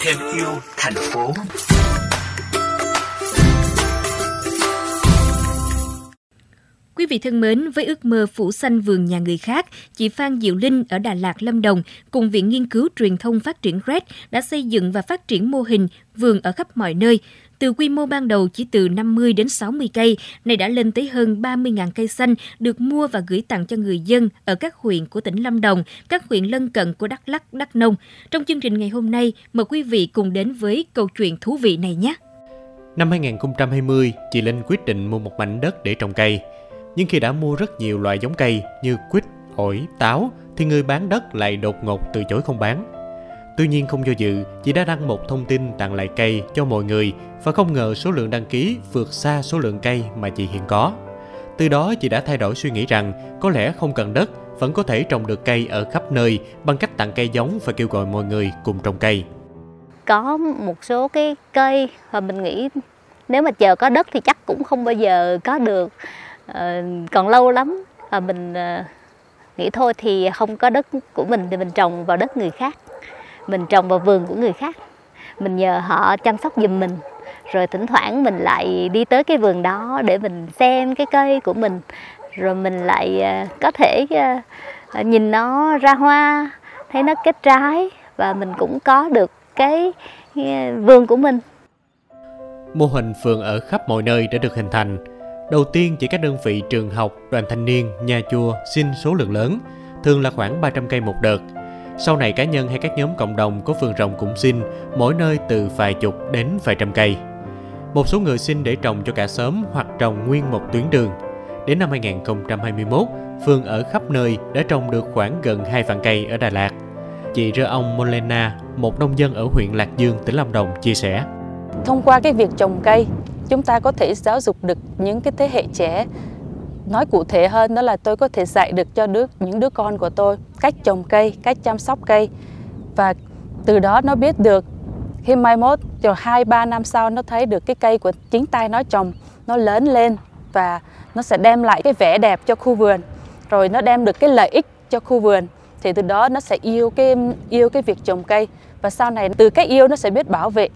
thêm yêu thành phố. Quý vị thân mến, với ước mơ phủ xanh vườn nhà người khác, chị Phan Diệu Linh ở Đà Lạt, Lâm Đồng cùng Viện Nghiên cứu Truyền thông Phát triển RED đã xây dựng và phát triển mô hình vườn ở khắp mọi nơi. Từ quy mô ban đầu chỉ từ 50 đến 60 cây, này đã lên tới hơn 30.000 cây xanh được mua và gửi tặng cho người dân ở các huyện của tỉnh Lâm Đồng, các huyện lân cận của Đắk Lắk, Đắk Nông. Trong chương trình ngày hôm nay, mời quý vị cùng đến với câu chuyện thú vị này nhé. Năm 2020, chị Linh quyết định mua một mảnh đất để trồng cây. Nhưng khi đã mua rất nhiều loại giống cây như quýt, ổi, táo thì người bán đất lại đột ngột từ chối không bán. Tuy nhiên không do dự, chị đã đăng một thông tin tặng lại cây cho mọi người và không ngờ số lượng đăng ký vượt xa số lượng cây mà chị hiện có. Từ đó chị đã thay đổi suy nghĩ rằng có lẽ không cần đất vẫn có thể trồng được cây ở khắp nơi bằng cách tặng cây giống và kêu gọi mọi người cùng trồng cây. Có một số cái cây và mình nghĩ nếu mà chờ có đất thì chắc cũng không bao giờ có được à, còn lâu lắm. Và mình à, nghĩ thôi thì không có đất của mình thì mình trồng vào đất người khác. Mình trồng vào vườn của người khác. Mình nhờ họ chăm sóc giùm mình. Rồi thỉnh thoảng mình lại đi tới cái vườn đó để mình xem cái cây của mình. Rồi mình lại có thể nhìn nó ra hoa thấy nó kết trái và mình cũng có được cái vườn của mình. Mô hình phường ở khắp mọi nơi đã được hình thành đầu tiên chỉ các đơn vị trường học đoàn thanh niên nhà chùa xin số lượng lớn thường là khoảng 300 cây một đợt sau này cá nhân hay các nhóm cộng đồng có vườn rộng cũng xin, mỗi nơi từ vài chục đến vài trăm cây. Một số người xin để trồng cho cả xóm hoặc trồng nguyên một tuyến đường. Đến năm 2021, phường ở khắp nơi đã trồng được khoảng gần 2 vạn cây ở Đà Lạt. Chị Rơ ông Molena, một nông dân ở huyện Lạc Dương, tỉnh Lâm Đồng chia sẻ. Thông qua cái việc trồng cây, chúng ta có thể giáo dục được những cái thế hệ trẻ. Nói cụ thể hơn đó là tôi có thể dạy được cho đứa, những đứa con của tôi cách trồng cây, cách chăm sóc cây. Và từ đó nó biết được, khi mai mốt rồi hai, ba năm sau, nó thấy được cái cây của chính tay nó trồng, nó lớn lên và nó sẽ đem lại cái vẻ đẹp cho khu vườn. Rồi nó đem được cái lợi ích cho khu vườn, thì từ đó nó sẽ yêu cái yêu cái việc trồng cây. Và sau này, từ cái yêu nó sẽ biết bảo vệ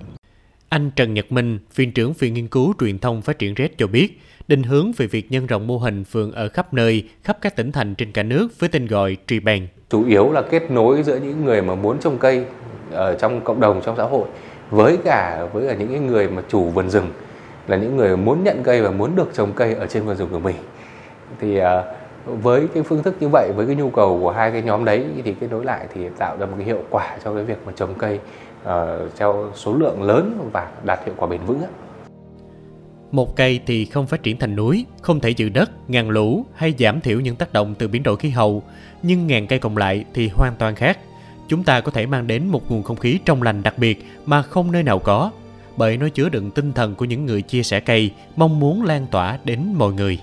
anh Trần Nhật Minh, phiên trưởng Viện Nghiên cứu Truyền thông Phát triển RED cho biết, định hướng về việc nhân rộng mô hình phường ở khắp nơi, khắp các tỉnh thành trên cả nước với tên gọi Tree Bank. Chủ yếu là kết nối giữa những người mà muốn trồng cây ở trong cộng đồng, trong xã hội với cả với cả những người mà chủ vườn rừng là những người muốn nhận cây và muốn được trồng cây ở trên vườn rừng của mình. Thì à, với cái phương thức như vậy với cái nhu cầu của hai cái nhóm đấy thì kết nối lại thì tạo ra một cái hiệu quả cho cái việc mà trồng cây uh, theo số lượng lớn và đạt hiệu quả bền vững. Một cây thì không phát triển thành núi, không thể giữ đất, ngăn lũ hay giảm thiểu những tác động từ biến đổi khí hậu, nhưng ngàn cây còn lại thì hoàn toàn khác. Chúng ta có thể mang đến một nguồn không khí trong lành đặc biệt mà không nơi nào có, bởi nó chứa đựng tinh thần của những người chia sẻ cây, mong muốn lan tỏa đến mọi người.